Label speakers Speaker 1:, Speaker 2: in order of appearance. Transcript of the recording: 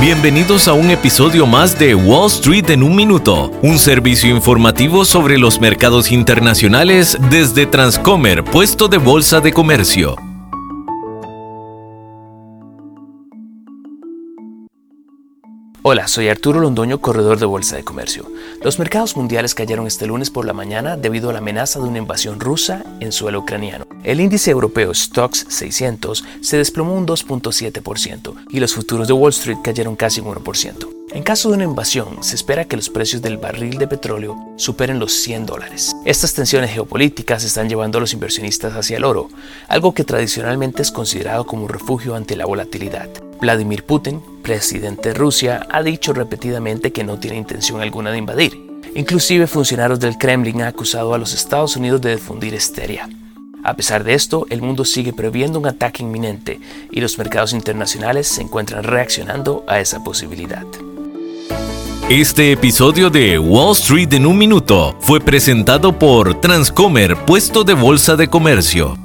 Speaker 1: Bienvenidos a un episodio más de Wall Street en un minuto, un servicio informativo sobre los mercados internacionales desde Transcomer, puesto de bolsa de comercio.
Speaker 2: Hola, soy Arturo Londoño, corredor de Bolsa de Comercio. Los mercados mundiales cayeron este lunes por la mañana debido a la amenaza de una invasión rusa en suelo ucraniano. El índice europeo Stocks 600 se desplomó un 2.7% y los futuros de Wall Street cayeron casi un 1%. En caso de una invasión, se espera que los precios del barril de petróleo superen los 100 dólares. Estas tensiones geopolíticas están llevando a los inversionistas hacia el oro, algo que tradicionalmente es considerado como un refugio ante la volatilidad. Vladimir Putin, presidente de Rusia, ha dicho repetidamente que no tiene intención alguna de invadir. Inclusive funcionarios del Kremlin han acusado a los Estados Unidos de difundir histeria. A pesar de esto, el mundo sigue previendo un ataque inminente y los mercados internacionales se encuentran reaccionando a esa posibilidad.
Speaker 1: Este episodio de Wall Street en un minuto fue presentado por Transcomer, puesto de bolsa de comercio.